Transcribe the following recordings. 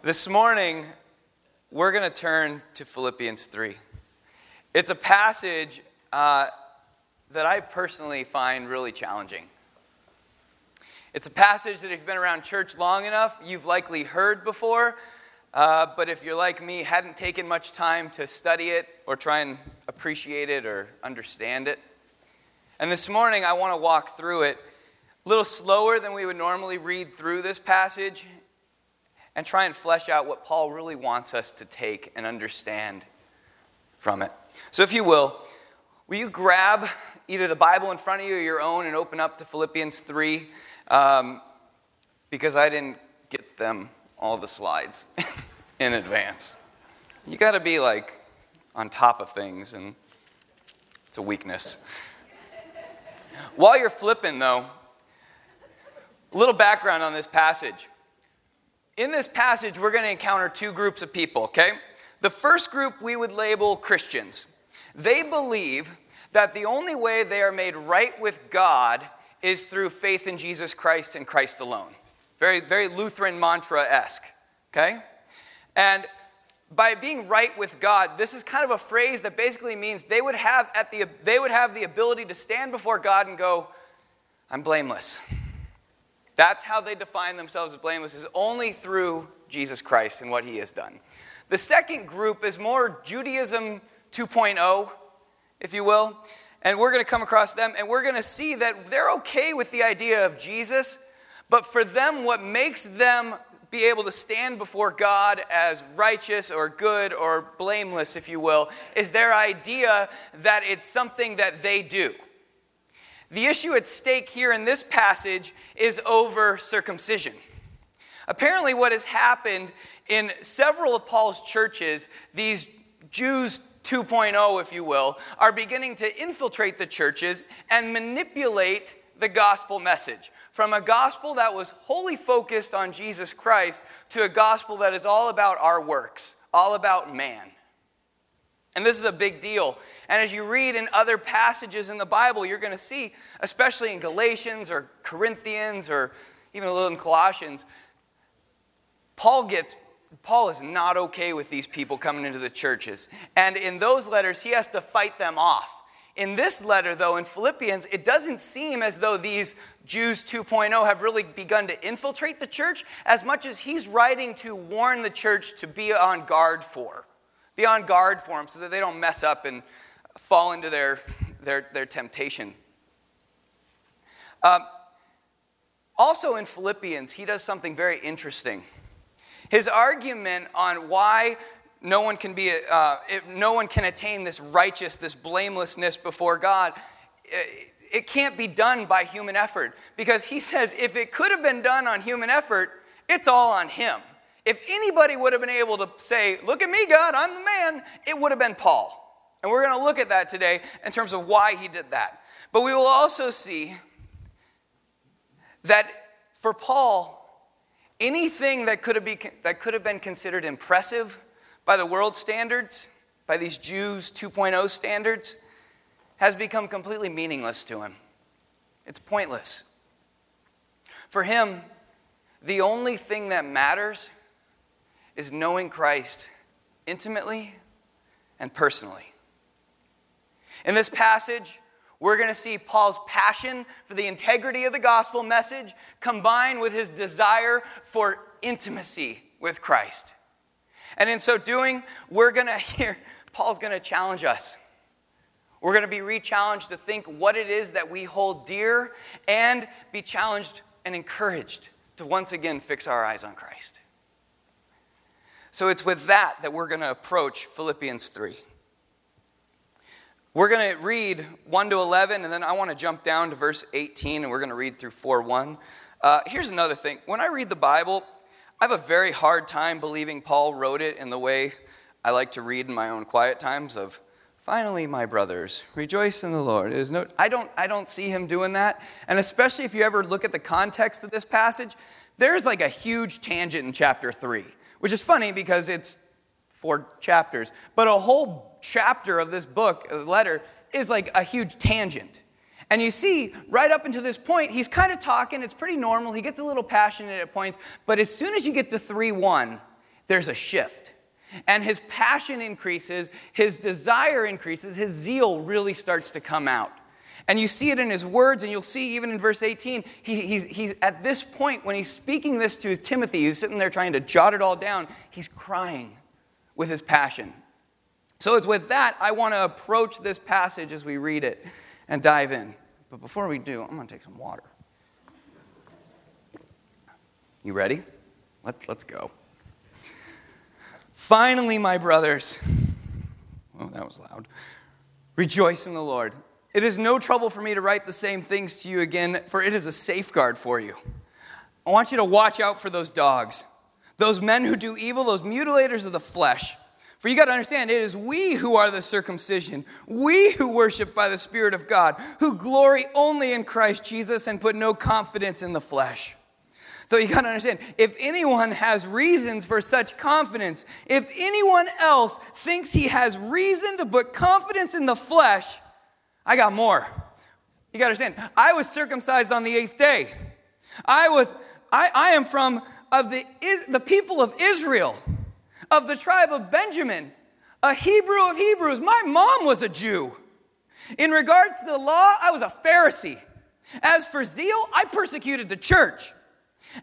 This morning, we're going to turn to Philippians 3. It's a passage uh, that I personally find really challenging. It's a passage that if you've been around church long enough, you've likely heard before. Uh, but if you're like me, hadn't taken much time to study it or try and appreciate it or understand it. And this morning, I want to walk through it a little slower than we would normally read through this passage and try and flesh out what Paul really wants us to take and understand from it. So, if you will, will you grab either the Bible in front of you or your own and open up to Philippians 3? Um, because I didn't get them all the slides in advance. You got to be like on top of things, and it's a weakness. While you're flipping, though, a little background on this passage. In this passage, we're going to encounter two groups of people, okay? The first group we would label Christians. They believe that the only way they are made right with God is through faith in Jesus Christ and Christ alone. Very, very Lutheran mantra esque, okay? And by being right with God, this is kind of a phrase that basically means they would have, at the, they would have the ability to stand before God and go, I'm blameless. That's how they define themselves as blameless, is only through Jesus Christ and what he has done. The second group is more Judaism 2.0, if you will. And we're going to come across them and we're going to see that they're okay with the idea of Jesus, but for them, what makes them be able to stand before God as righteous or good or blameless, if you will, is their idea that it's something that they do. The issue at stake here in this passage is over circumcision. Apparently, what has happened in several of Paul's churches, these Jews 2.0, if you will, are beginning to infiltrate the churches and manipulate the gospel message. From a gospel that was wholly focused on Jesus Christ to a gospel that is all about our works, all about man. And this is a big deal. And as you read in other passages in the Bible, you're going to see, especially in Galatians or Corinthians or even a little in Colossians, Paul gets Paul is not okay with these people coming into the churches. And in those letters, he has to fight them off. In this letter, though, in Philippians, it doesn't seem as though these Jews 2.0 have really begun to infiltrate the church as much as he's writing to warn the church to be on guard for. Be on guard for them so that they don't mess up and fall into their, their, their temptation. Um, also in Philippians, he does something very interesting. His argument on why no one can be, uh, no one can attain this righteous, this blamelessness before God, it, it can't be done by human effort. Because he says if it could have been done on human effort, it's all on him. If anybody would have been able to say, Look at me, God, I'm the man, it would have been Paul. And we're going to look at that today in terms of why he did that. But we will also see that for Paul, anything that could have, be, that could have been considered impressive by the world standards, by these Jews 2.0 standards, has become completely meaningless to him. It's pointless. For him, the only thing that matters is knowing Christ intimately and personally. In this passage, we're going to see Paul's passion for the integrity of the gospel message combined with his desire for intimacy with Christ. And in so doing, we're going to hear, Paul's going to challenge us. We're going to be re challenged to think what it is that we hold dear and be challenged and encouraged to once again fix our eyes on Christ. So it's with that that we're going to approach Philippians 3. We're going to read 1 to 11, and then I want to jump down to verse 18, and we're going to read through 4 1. Uh, here's another thing. When I read the Bible, I have a very hard time believing Paul wrote it in the way I like to read in my own quiet times of, finally, my brothers, rejoice in the Lord. There's no, I, don't, I don't see him doing that. And especially if you ever look at the context of this passage, there's like a huge tangent in chapter 3 which is funny because it's four chapters. But a whole chapter of this book, a letter, is like a huge tangent. And you see, right up until this point, he's kind of talking. It's pretty normal. He gets a little passionate at points. But as soon as you get to 3 1, there's a shift. And his passion increases, his desire increases, his zeal really starts to come out. And you see it in his words, and you'll see even in verse 18, he, he's, he's at this point, when he's speaking this to Timothy, who's sitting there trying to jot it all down, he's crying with his passion. So it's with that I want to approach this passage as we read it and dive in. But before we do, I'm going to take some water. You ready? Let, let's go. Finally, my brothers, oh, that was loud. Rejoice in the Lord. It is no trouble for me to write the same things to you again, for it is a safeguard for you. I want you to watch out for those dogs, those men who do evil, those mutilators of the flesh. For you got to understand, it is we who are the circumcision, we who worship by the Spirit of God, who glory only in Christ Jesus and put no confidence in the flesh. Though you got to understand, if anyone has reasons for such confidence, if anyone else thinks he has reason to put confidence in the flesh, I got more. You got to understand, I was circumcised on the eighth day. I was, I, I am from of the, is, the people of Israel, of the tribe of Benjamin, a Hebrew of Hebrews. My mom was a Jew. In regards to the law, I was a Pharisee. As for zeal, I persecuted the church.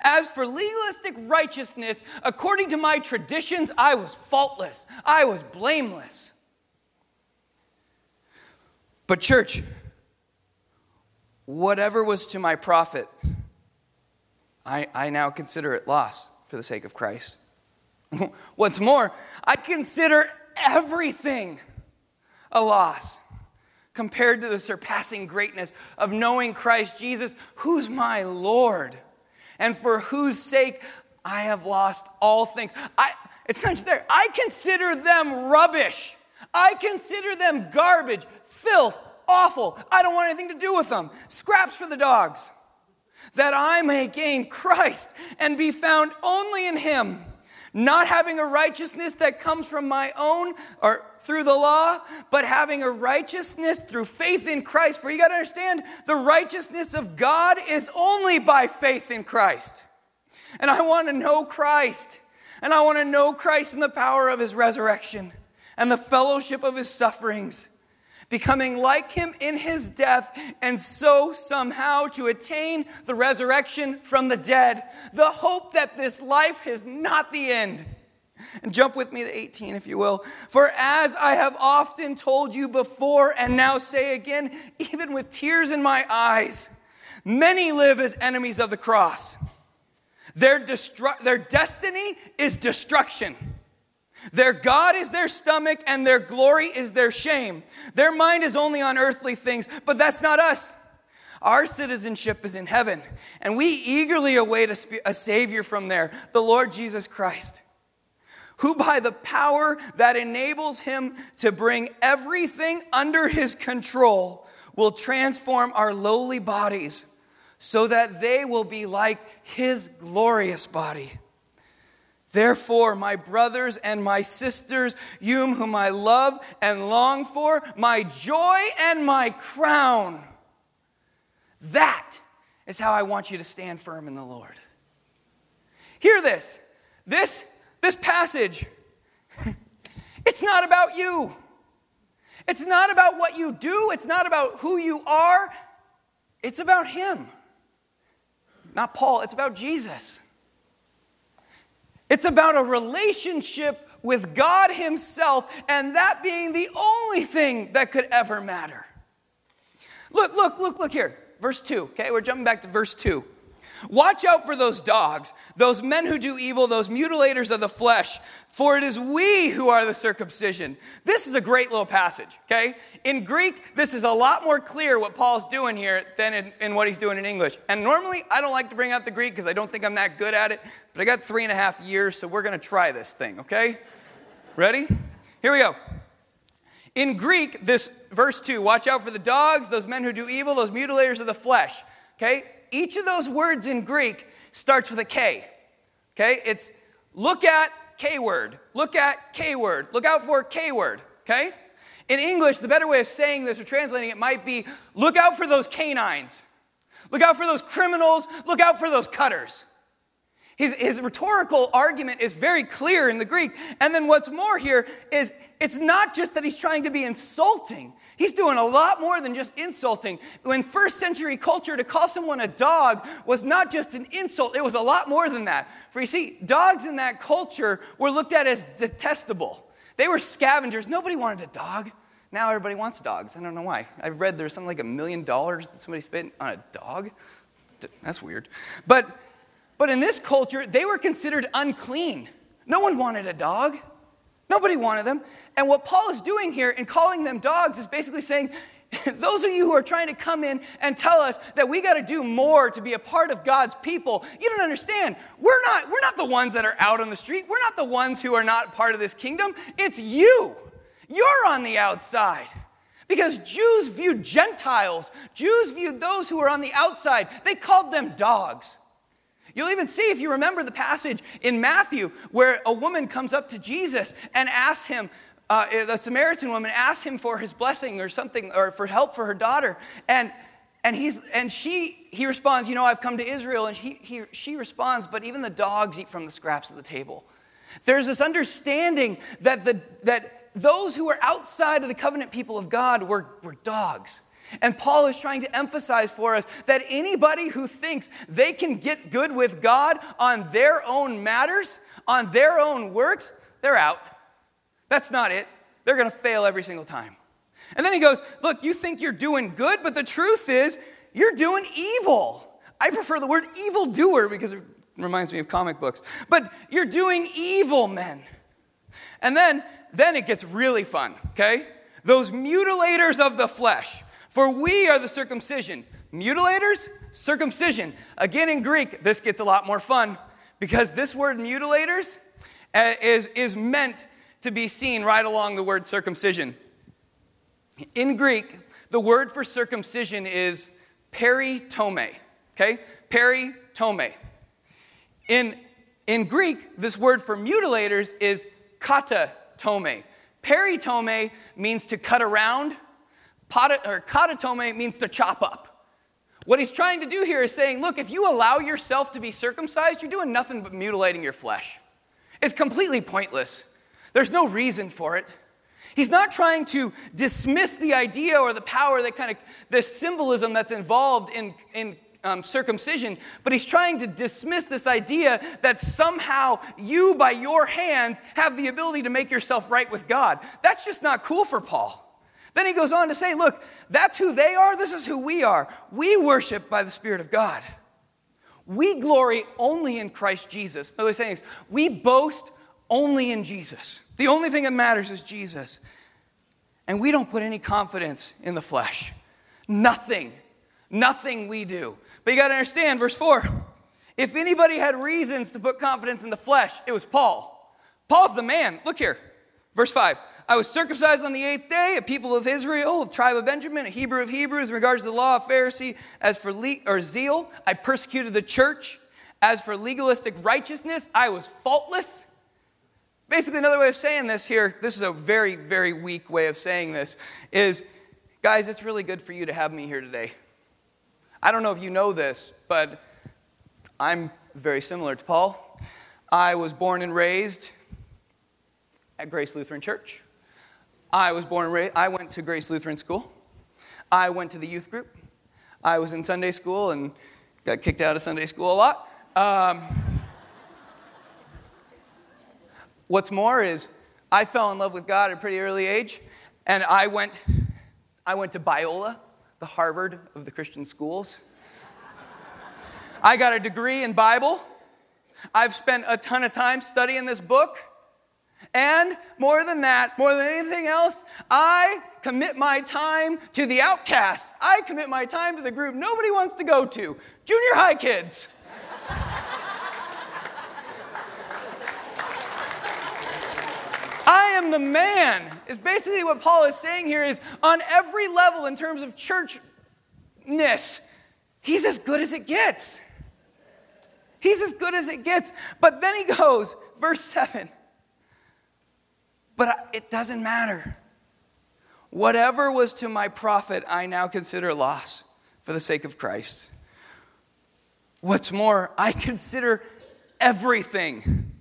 As for legalistic righteousness, according to my traditions, I was faultless. I was blameless. But, church, whatever was to my profit, I, I now consider it loss for the sake of Christ. What's more, I consider everything a loss compared to the surpassing greatness of knowing Christ Jesus, who's my Lord, and for whose sake I have lost all things. I, it's not just there. I consider them rubbish. I consider them garbage, filth, awful. I don't want anything to do with them. Scraps for the dogs. That I may gain Christ and be found only in Him, not having a righteousness that comes from my own or through the law, but having a righteousness through faith in Christ. For you got to understand, the righteousness of God is only by faith in Christ. And I want to know Christ. And I want to know Christ in the power of his resurrection and the fellowship of his sufferings becoming like him in his death, and so somehow to attain the resurrection from the dead. The hope that this life is not the end. And jump with me to 18, if you will. For as I have often told you before, and now say again, even with tears in my eyes, many live as enemies of the cross. Their, destru- their destiny is destruction. Their God is their stomach and their glory is their shame. Their mind is only on earthly things, but that's not us. Our citizenship is in heaven, and we eagerly await a, a Savior from there, the Lord Jesus Christ, who by the power that enables him to bring everything under his control will transform our lowly bodies so that they will be like his glorious body Therefore, my brothers and my sisters, you whom I love and long for, my joy and my crown, that is how I want you to stand firm in the Lord. Hear this. This, this passage, it's not about you. It's not about what you do. It's not about who you are. It's about Him. Not Paul, it's about Jesus. It's about a relationship with God Himself, and that being the only thing that could ever matter. Look, look, look, look here. Verse 2, okay? We're jumping back to verse 2. Watch out for those dogs, those men who do evil, those mutilators of the flesh, for it is we who are the circumcision. This is a great little passage, okay? In Greek, this is a lot more clear what Paul's doing here than in, in what he's doing in English. And normally, I don't like to bring out the Greek because I don't think I'm that good at it, but I got three and a half years, so we're to try this thing, okay? Ready? Here we go. In Greek, this verse 2, watch out for the dogs, those men who do evil, those mutilators of the flesh. Okay? Each of those words in Greek starts with a K. Okay? It's look at K word, look at K word, look out for K word. Okay? In English, the better way of saying this or translating it might be look out for those canines, look out for those criminals, look out for those cutters. His, his rhetorical argument is very clear in the Greek. And then what's more here is it's not just that he's trying to be insulting. He's doing a lot more than just insulting. In first century culture, to call someone a dog was not just an insult, it was a lot more than that. For you see, dogs in that culture were looked at as detestable. They were scavengers. Nobody wanted a dog. Now everybody wants dogs. I don't know why. I've read there's something like a million dollars that somebody spent on a dog. That's weird. But, but in this culture, they were considered unclean. No one wanted a dog. Nobody wanted them. And what Paul is doing here in calling them dogs is basically saying, those of you who are trying to come in and tell us that we got to do more to be a part of God's people, you don't understand. We're not, we're not the ones that are out on the street. We're not the ones who are not part of this kingdom. It's you. You're on the outside. Because Jews viewed Gentiles, Jews viewed those who were on the outside, they called them dogs. You'll even see, if you remember the passage in Matthew, where a woman comes up to Jesus and asks him, uh, the Samaritan woman asks him for his blessing or something, or for help for her daughter. And, and, he's, and she, he responds, You know, I've come to Israel. And he, he, she responds, But even the dogs eat from the scraps of the table. There's this understanding that, the, that those who are outside of the covenant people of God were, were dogs. And Paul is trying to emphasize for us that anybody who thinks they can get good with God on their own matters, on their own works, they're out. That's not it. They're going to fail every single time. And then he goes, Look, you think you're doing good, but the truth is you're doing evil. I prefer the word evildoer because it reminds me of comic books. But you're doing evil, men. And then, then it gets really fun, okay? Those mutilators of the flesh. For we are the circumcision. Mutilators, circumcision. Again, in Greek, this gets a lot more fun because this word mutilators uh, is, is meant to be seen right along the word circumcision. In Greek, the word for circumcision is peritome. Okay? Peritome. In, in Greek, this word for mutilators is katatome. Peritome means to cut around, or katatome means to chop up. What he's trying to do here is saying, look, if you allow yourself to be circumcised, you're doing nothing but mutilating your flesh. It's completely pointless. There's no reason for it. He's not trying to dismiss the idea or the power that kind of the symbolism that's involved in, in um, circumcision, but he's trying to dismiss this idea that somehow you, by your hands, have the ability to make yourself right with God. That's just not cool for Paul. Then he goes on to say, Look, that's who they are, this is who we are. We worship by the Spirit of God. We glory only in Christ Jesus. No, he's saying is, we boast only in Jesus. The only thing that matters is Jesus. And we don't put any confidence in the flesh. Nothing. Nothing we do. But you got to understand, verse 4 if anybody had reasons to put confidence in the flesh, it was Paul. Paul's the man. Look here. Verse 5 I was circumcised on the eighth day, a people of Israel, a tribe of Benjamin, a Hebrew of Hebrews, in regards to the law of Pharisee. As for le- or zeal, I persecuted the church. As for legalistic righteousness, I was faultless. Basically, another way of saying this here, this is a very, very weak way of saying this, is guys, it's really good for you to have me here today. I don't know if you know this, but I'm very similar to Paul. I was born and raised at Grace Lutheran Church. I was born and raised, I went to Grace Lutheran School. I went to the youth group. I was in Sunday school and got kicked out of Sunday school a lot. Um, what's more is I fell in love with God at a pretty early age, and I went, I went to Biola, the Harvard of the Christian schools. I got a degree in Bible. I've spent a ton of time studying this book. And more than that, more than anything else, I commit my time to the outcasts. I commit my time to the group nobody wants to go to junior high kids. I am the man, is basically what Paul is saying here is on every level in terms of churchness, he's as good as it gets. He's as good as it gets. But then he goes, verse 7 but it doesn't matter. Whatever was to my profit, I now consider loss for the sake of Christ. What's more, I consider everything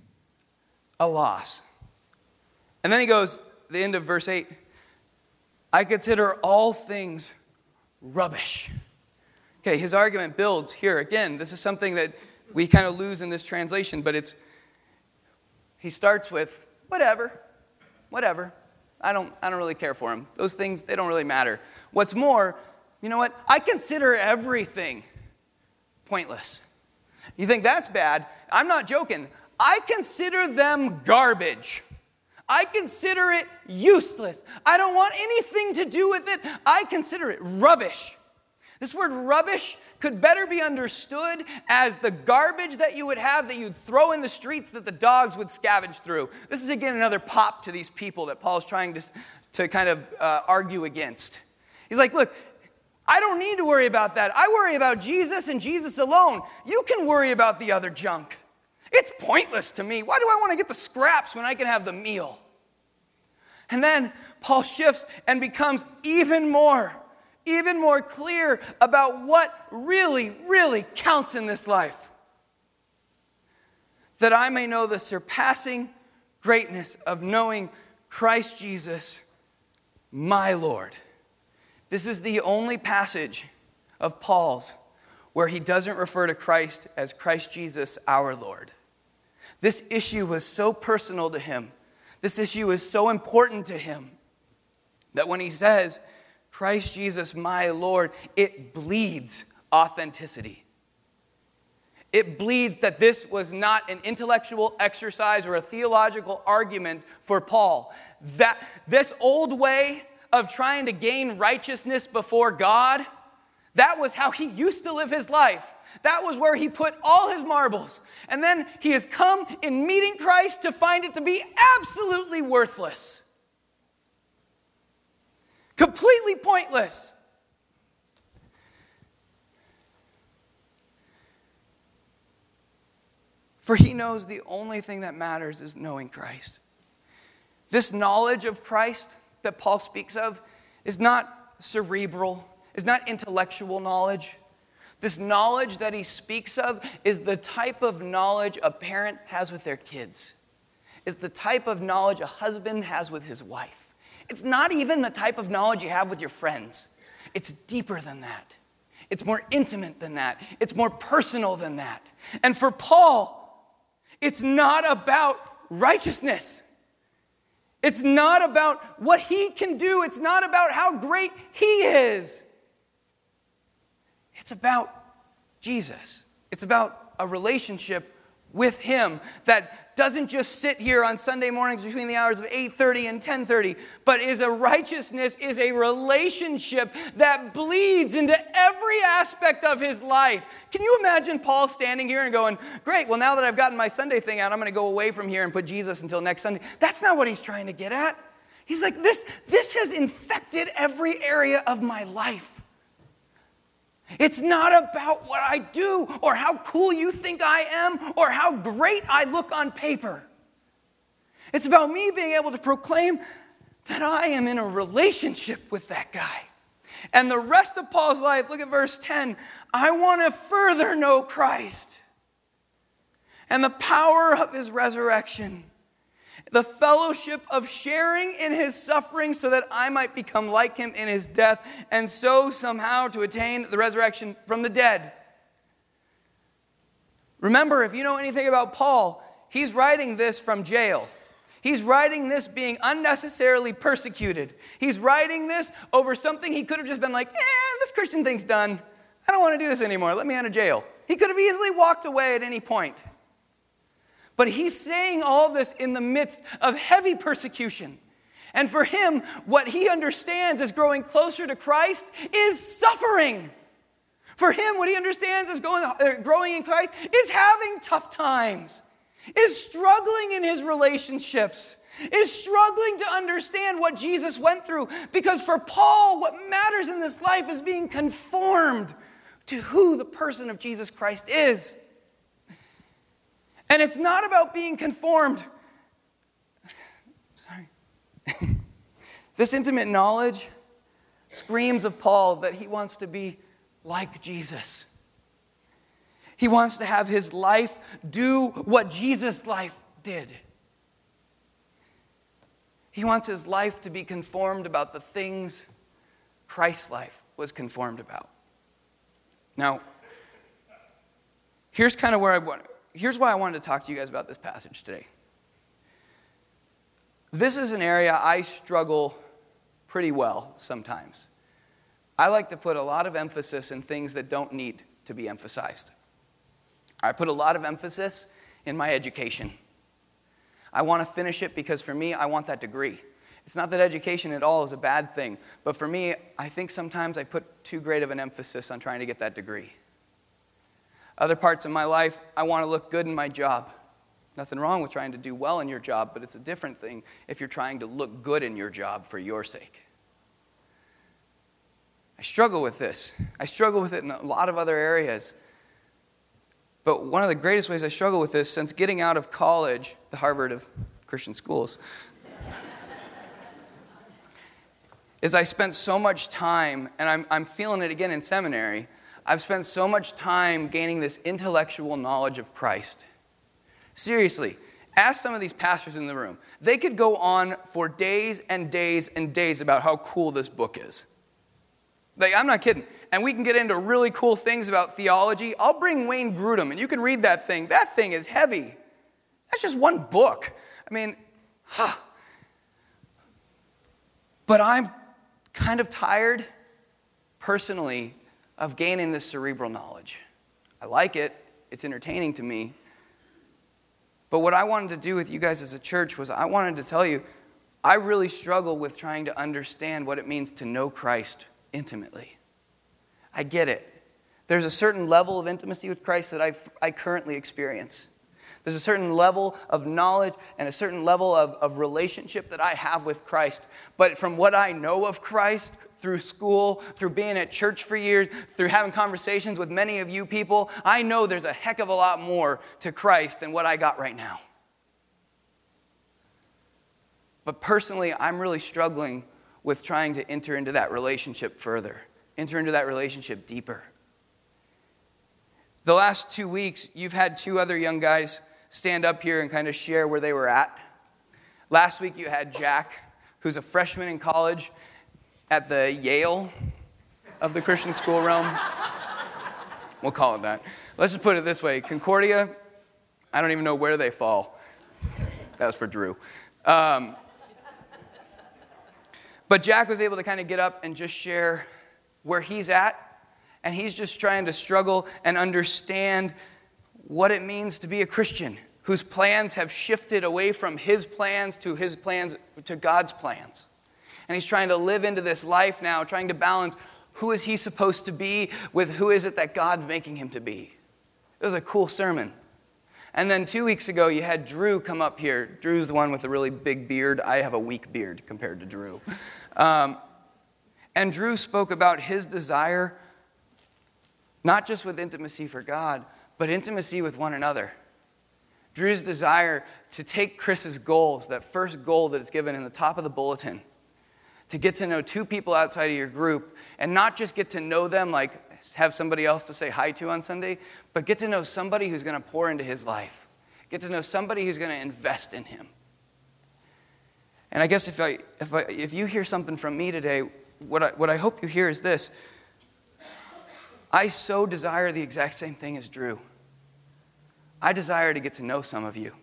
a loss. And then he goes, the end of verse 8 I consider all things rubbish. Okay, his argument builds here. Again, this is something that we kind of lose in this translation, but it's, he starts with, whatever, whatever. I don't, I don't really care for him. Those things, they don't really matter. What's more, you know what? I consider everything pointless. You think that's bad? I'm not joking. I consider them garbage. I consider it useless. I don't want anything to do with it. I consider it rubbish. This word rubbish could better be understood as the garbage that you would have that you'd throw in the streets that the dogs would scavenge through. This is again another pop to these people that Paul's trying to, to kind of uh, argue against. He's like, look, I don't need to worry about that. I worry about Jesus and Jesus alone. You can worry about the other junk. It's pointless to me. Why do I want to get the scraps when I can have the meal? And then Paul shifts and becomes even more, even more clear about what really, really counts in this life. That I may know the surpassing greatness of knowing Christ Jesus, my Lord. This is the only passage of Paul's where he doesn't refer to Christ as Christ Jesus, our Lord. This issue was so personal to him. This issue is so important to him that when he says, Christ Jesus, my Lord, it bleeds authenticity. It bleeds that this was not an intellectual exercise or a theological argument for Paul. That this old way of trying to gain righteousness before God, that was how he used to live his life. That was where he put all his marbles. And then he has come in meeting Christ to find it to be absolutely worthless, completely pointless. For he knows the only thing that matters is knowing Christ. This knowledge of Christ that Paul speaks of is not cerebral, is not intellectual knowledge. This knowledge that he speaks of is the type of knowledge a parent has with their kids, is the type of knowledge a husband has with his wife. It's not even the type of knowledge you have with your friends, it's deeper than that. It's more intimate than that. It's more personal than that. And for Paul, it's not about righteousness. It's not about what he can do. It's not about how great he is. It's about Jesus. It's about a relationship with him that doesn't just sit here on Sunday mornings between the hours of 8:30 and 10:30, but is a righteousness is a relationship that bleeds into every aspect of his life. Can you imagine Paul standing here and going, "Great, well now that I've gotten my Sunday thing out, I'm going to go away from here and put Jesus until next Sunday." That's not what he's trying to get at. He's like, "This this has infected every area of my life." It's not about what I do or how cool you think I am or how great I look on paper. It's about me being able to proclaim that I am in a relationship with that guy. And the rest of Paul's life, look at verse 10 I want to further know Christ and the power of his resurrection the fellowship of sharing in his suffering so that I might become like him in his death, and so somehow to attain the resurrection from the dead. Remember, if you know anything about Paul, he's writing this from jail. He's writing this being unnecessarily persecuted. He's writing this over something he could have just been like, eh, this Christian thing's done. I don't want to do this anymore. Let me out of jail. He could have easily walked away at any point. But he's saying all this in the midst of heavy persecution. And for him, what he understands as growing closer to Christ is suffering. For him, what he understands as going, uh, growing in Christ is having tough times, is struggling in his relationships, is struggling to understand what Jesus went through. Because for Paul, what matters in this life is being conformed to who the person of Jesus Christ is. And it's not about being conformed. Sorry. this intimate knowledge screams of Paul that he wants to be like Jesus. He wants to have his life do what Jesus' life did. He wants his life to be conformed about the things Christ's life was conformed about. Now, here's kind of where I want, here's why I wanted to talk to you guys about this passage today. This is an area I struggle pretty well sometimes. I like to put a lot of emphasis in things that don't need to be emphasized. I put a lot of emphasis in my education. I want to finish it because for me, I want that degree. It's not that education at all is a bad thing, but for me, I think sometimes I put too great of an emphasis on trying to get that degree. Other parts of my life, I want to look good in my job. Nothing wrong with trying to do well in your job, but it's a different thing if you're trying to look good in your job for your sake. I struggle with this. I struggle with it in a lot of other areas. But one of the greatest ways I struggle with this since getting out of college, the Harvard of Christian schools, is I spent so much time, and I'm, I'm feeling it again in seminary. I've spent so much time gaining this intellectual knowledge of Christ. Seriously, ask some of these pastors in the room. They could go on for days and days and days about how cool this book is. Like, I'm not kidding. And we can get into really cool things about theology. I'll bring Wayne Grudem, and you can read that thing. That thing is heavy. That's just one book. I mean, huh. But I'm kind of tired, personally, of gaining this cerebral knowledge. I like it, it's entertaining to me. But what I wanted to do with you guys as a church was I wanted to tell you I really struggle with trying to understand what it means to know Christ intimately. I get it. There's a certain level of intimacy with Christ that I, I currently experience. There's a certain level of knowledge and a certain level of, of relationship that I have with Christ. But from what I know of Christ, through school, through being at church for years, through having conversations with many of you people, I know there's a heck of a lot more to Christ than what I got right now. But personally, I'm really struggling with trying to enter into that relationship further, enter into that relationship deeper. The last two weeks, you've had two other young guys stand up here and kind of share where they were at. Last week, you had Jack, who's a freshman in college at the Yale of the Christian school realm. We'll call it that. Let's just put it this way Concordia, I don't even know where they fall. That was for Drew. Um, but Jack was able to kind of get up and just share where he's at, and he's just trying to struggle and understand what it means to be a Christian whose plans have shifted away from his plans to his plans to God's plans. And he's trying to live into this life now, trying to balance who is he supposed to be with who is it that God's making him to be. It was a cool sermon. And then two weeks ago, you had Drew come up here. Drew's the one with a really big beard. I have a weak beard compared to Drew. Um, and Drew spoke about his desire, not just with intimacy for God, but intimacy with one another. Drew's desire to take Chris's goals, that first goal that is given in the top of the bulletin, to get to know two people outside of your group and not just get to know them like have somebody else to say hi to on Sunday, but get to know somebody who's going to pour into his life. Get to know somebody who's going to invest in him. And I guess if, I, if, I, if you hear something from me today, what I, what I hope you hear is this I so desire the exact same thing as Drew. I desire to get to know some of you.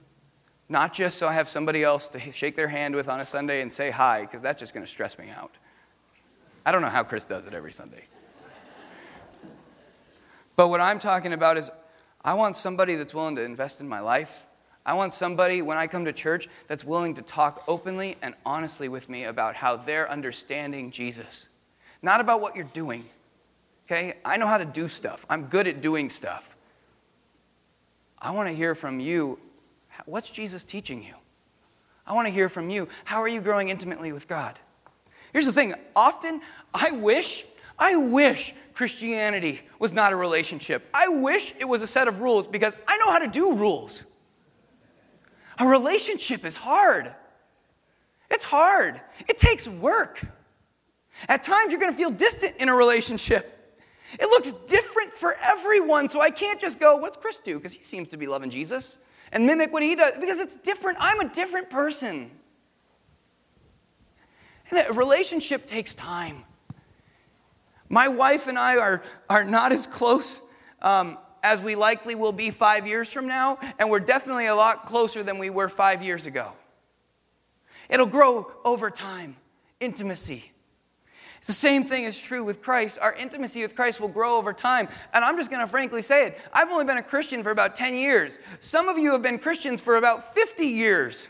Not just so I have somebody else to shake their hand with on a Sunday and say hi, because that's just going to stress me out. I don't know how Chris does it every Sunday. But what I'm talking about is I want somebody that's willing to invest in my life. I want somebody, when I come to church, that's willing to talk openly and honestly with me about how they're understanding Jesus. Not about what you're doing. Okay? I know how to do stuff, I'm good at doing stuff. I want to hear from you what's Jesus teaching you? I want to hear from you. How are you growing intimately with God? Here's the thing often I wish, I wish Christianity was not a relationship. I wish it was a set of rules because I know how to do rules. A relationship is hard. It's hard. It takes work. At times, you're going to feel distant in a relationship. It looks different for everyone, so I can't just go, what's Chris do? Because he seems to be loving Jesus and mimic what he does, because it's different. I'm a different person. And a relationship takes time. My wife and I are, are not as close um, as we likely will be five years from now, and we're definitely a lot closer than we were five years ago. It'll grow over time, intimacy. The same thing is true with Christ. Our intimacy with Christ will grow over time. And I'm just going to frankly say it. I've only been a Christian for about 10 years. Some of you have been Christians for about 50 years,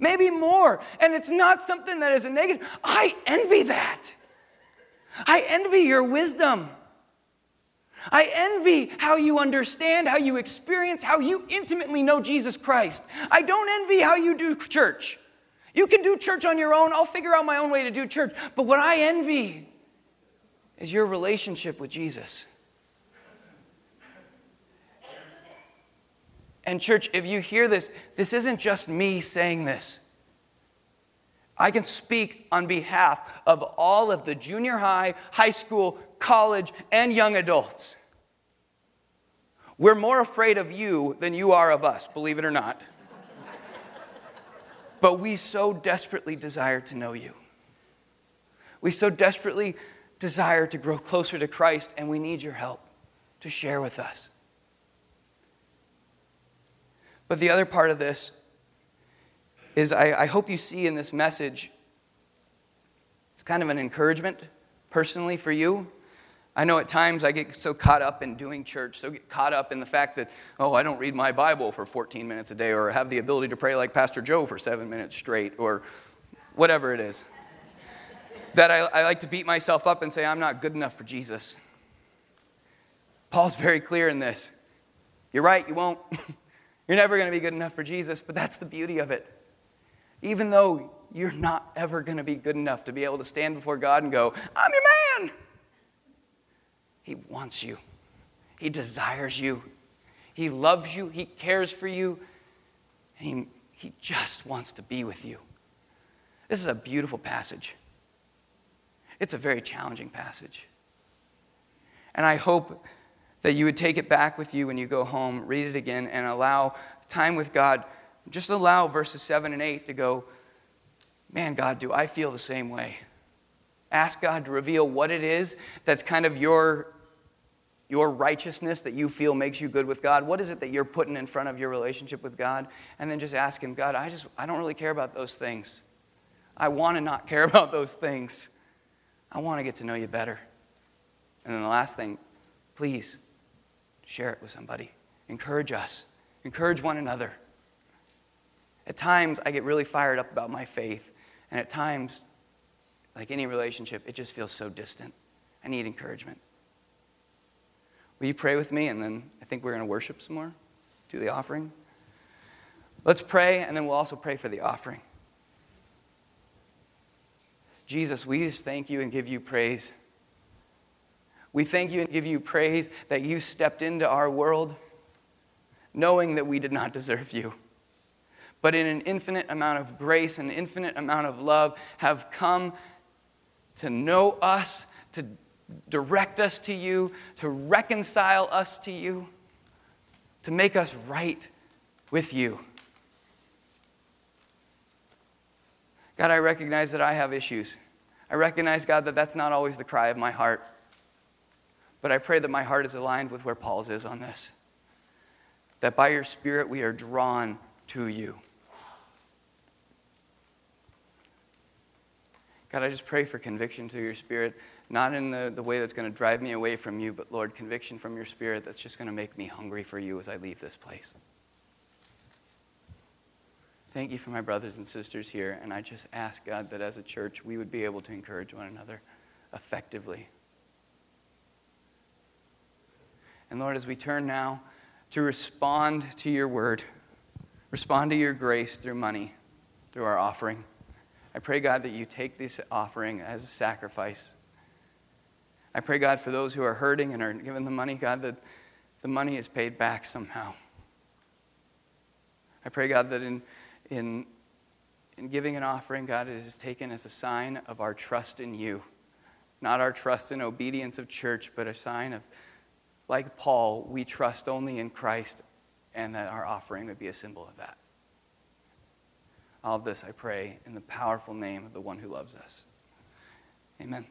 maybe more. And it's not something that is a negative. I envy that. I envy your wisdom. I envy how you understand, how you experience, how you intimately know Jesus Christ. I don't envy how you do church. You can do church on your own. I'll figure out my own way to do church. But what I envy is your relationship with Jesus. And, church, if you hear this, this isn't just me saying this. I can speak on behalf of all of the junior high, high school, college, and young adults. We're more afraid of you than you are of us, believe it or not. But we so desperately desire to know you. We so desperately desire to grow closer to Christ, and we need your help to share with us. But the other part of this is I, I hope you see in this message, it's kind of an encouragement personally for you I know at times I get so caught up in doing church, so get caught up in the fact that, oh, I don't read my Bible for 14 minutes a day or have the ability to pray like Pastor Joe for seven minutes straight or whatever it is. that I, I like to beat myself up and say, I'm not good enough for Jesus. Paul's very clear in this. You're right, you won't. you're never going to be good enough for Jesus, but that's the beauty of it. Even though you're not ever going to be good enough to be able to stand before God and go, I'm your man. He wants you, He desires you, He loves you, He cares for you, He, he just wants to be with you. This is a beautiful passage. It's a very challenging passage. And I hope that you would take it back with you when you go home, read it again, and allow time with God. Just allow verses 7 and 8 to go, man, God, do I feel the same way? Ask God to reveal what it is that's kind of your your righteousness that you feel makes you good with God? What is it that you're putting in front of your relationship with God? And then just ask Him, God, I just, I don't really care about those things. I want to not care about those things. I want to get to know you better. And then the last thing, please share it with somebody. Encourage us, encourage one another. At times, I get really fired up about my faith. And at times, like any relationship, it just feels so distant. I need encouragement. Will you pray with me? And then I think we're going to worship some more, do the offering. Let's pray, and then we'll also pray for the offering. Jesus, we just thank you and give you praise. We thank you and give you praise that you stepped into our world knowing that we did not deserve you. But in an infinite amount of grace and infinite amount of love, have come to know us, to direct us to you, to reconcile us to you, to make us right with you. God, I recognize that I have issues. I recognize, God, that that's not always the cry of my heart. But I pray that my heart is aligned with where Paul's is on this. That by your Spirit we are drawn to you. God, I just pray for conviction through your Spirit not in the, the way that's going to drive me away from you, but Lord, conviction from your spirit that's just going to make me hungry for you as I leave this place. Thank you for my brothers and sisters here, and I just ask God that as a church we would be able to encourage one another effectively. And Lord, as we turn now to respond to your word, respond to your grace through money, through our offering, I pray, God, that you take this offering as a sacrifice I pray, God, for those who are hurting and are given the money, God, that the money is paid back somehow. I pray, God, that in, in, in giving an offering, God, it is taken as a sign of our trust in you, not our trust in obedience of church, but a sign of, like Paul, we trust only in Christ, and that our offering would be a symbol of that. All of this I pray in the powerful name of the one who loves us. Amen.